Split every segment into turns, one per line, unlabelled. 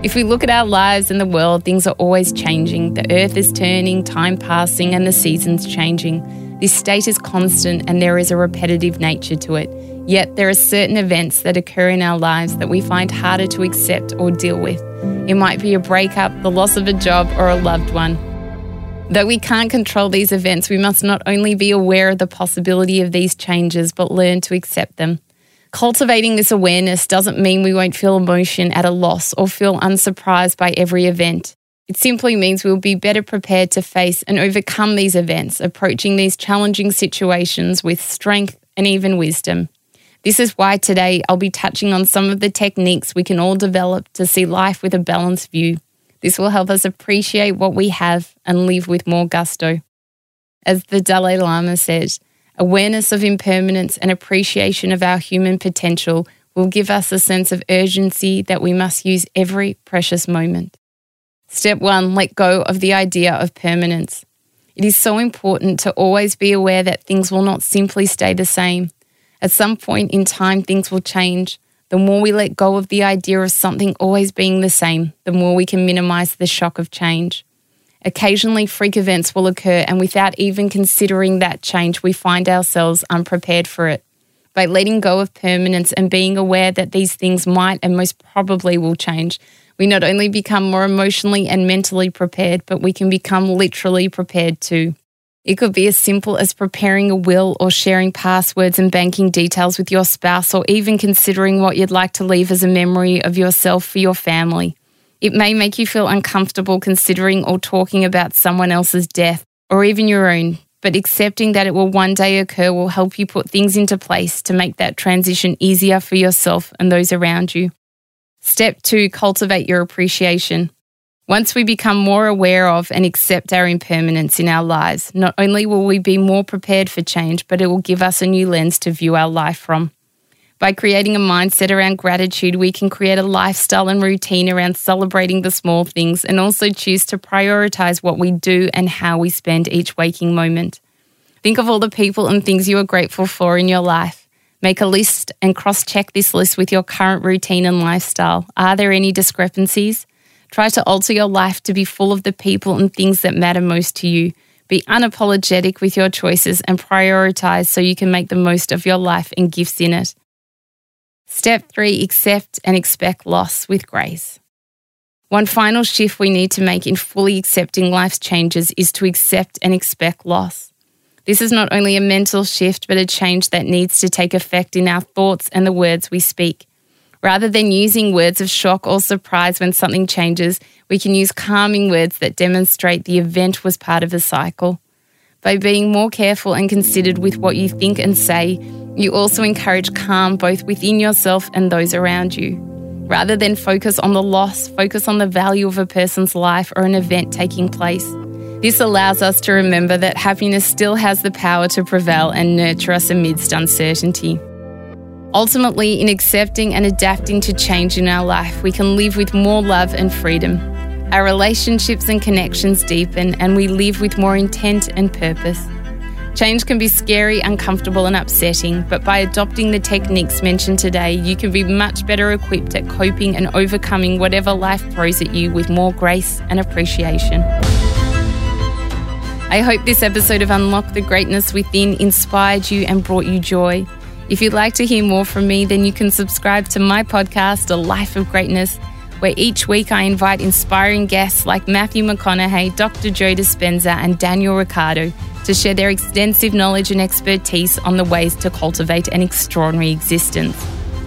If we look at our lives and the world, things are always changing. The earth is turning, time passing, and the seasons changing. This state is constant and there is a repetitive nature to it. Yet there are certain events that occur in our lives that we find harder to accept or deal with. It might be a breakup, the loss of a job, or a loved one. Though we can't control these events, we must not only be aware of the possibility of these changes, but learn to accept them. Cultivating this awareness doesn't mean we won't feel emotion at a loss or feel unsurprised by every event. It simply means we'll be better prepared to face and overcome these events, approaching these challenging situations with strength and even wisdom. This is why today I'll be touching on some of the techniques we can all develop to see life with a balanced view. This will help us appreciate what we have and live with more gusto. As the Dalai Lama says, Awareness of impermanence and appreciation of our human potential will give us a sense of urgency that we must use every precious moment. Step one, let go of the idea of permanence. It is so important to always be aware that things will not simply stay the same. At some point in time, things will change. The more we let go of the idea of something always being the same, the more we can minimize the shock of change. Occasionally, freak events will occur, and without even considering that change, we find ourselves unprepared for it. By letting go of permanence and being aware that these things might and most probably will change, we not only become more emotionally and mentally prepared, but we can become literally prepared too. It could be as simple as preparing a will or sharing passwords and banking details with your spouse, or even considering what you'd like to leave as a memory of yourself for your family. It may make you feel uncomfortable considering or talking about someone else's death or even your own, but accepting that it will one day occur will help you put things into place to make that transition easier for yourself and those around you. Step two, cultivate your appreciation. Once we become more aware of and accept our impermanence in our lives, not only will we be more prepared for change, but it will give us a new lens to view our life from. By creating a mindset around gratitude, we can create a lifestyle and routine around celebrating the small things and also choose to prioritize what we do and how we spend each waking moment. Think of all the people and things you are grateful for in your life. Make a list and cross check this list with your current routine and lifestyle. Are there any discrepancies? Try to alter your life to be full of the people and things that matter most to you. Be unapologetic with your choices and prioritize so you can make the most of your life and gifts in it. Step three, accept and expect loss with grace. One final shift we need to make in fully accepting life's changes is to accept and expect loss. This is not only a mental shift, but a change that needs to take effect in our thoughts and the words we speak. Rather than using words of shock or surprise when something changes, we can use calming words that demonstrate the event was part of a cycle. By being more careful and considered with what you think and say, you also encourage calm both within yourself and those around you. Rather than focus on the loss, focus on the value of a person's life or an event taking place. This allows us to remember that happiness still has the power to prevail and nurture us amidst uncertainty. Ultimately, in accepting and adapting to change in our life, we can live with more love and freedom. Our relationships and connections deepen, and we live with more intent and purpose. Change can be scary, uncomfortable, and upsetting, but by adopting the techniques mentioned today, you can be much better equipped at coping and overcoming whatever life throws at you with more grace and appreciation. I hope this episode of Unlock the Greatness Within inspired you and brought you joy. If you'd like to hear more from me, then you can subscribe to my podcast, A Life of Greatness where each week I invite inspiring guests like Matthew McConaughey, Dr. Joe Dispenza, and Daniel Ricciardo to share their extensive knowledge and expertise on the ways to cultivate an extraordinary existence.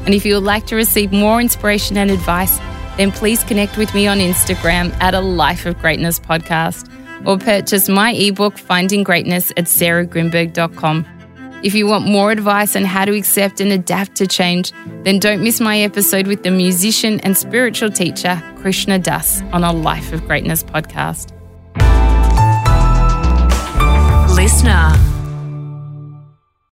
And if you would like to receive more inspiration and advice, then please connect with me on Instagram at a Life of Greatness podcast or purchase my ebook, Finding Greatness, at sarahgrynberg.com. If you want more advice on how to accept and adapt to change, then don't miss my episode with the musician and spiritual teacher Krishna Das on a Life of Greatness podcast. Listener.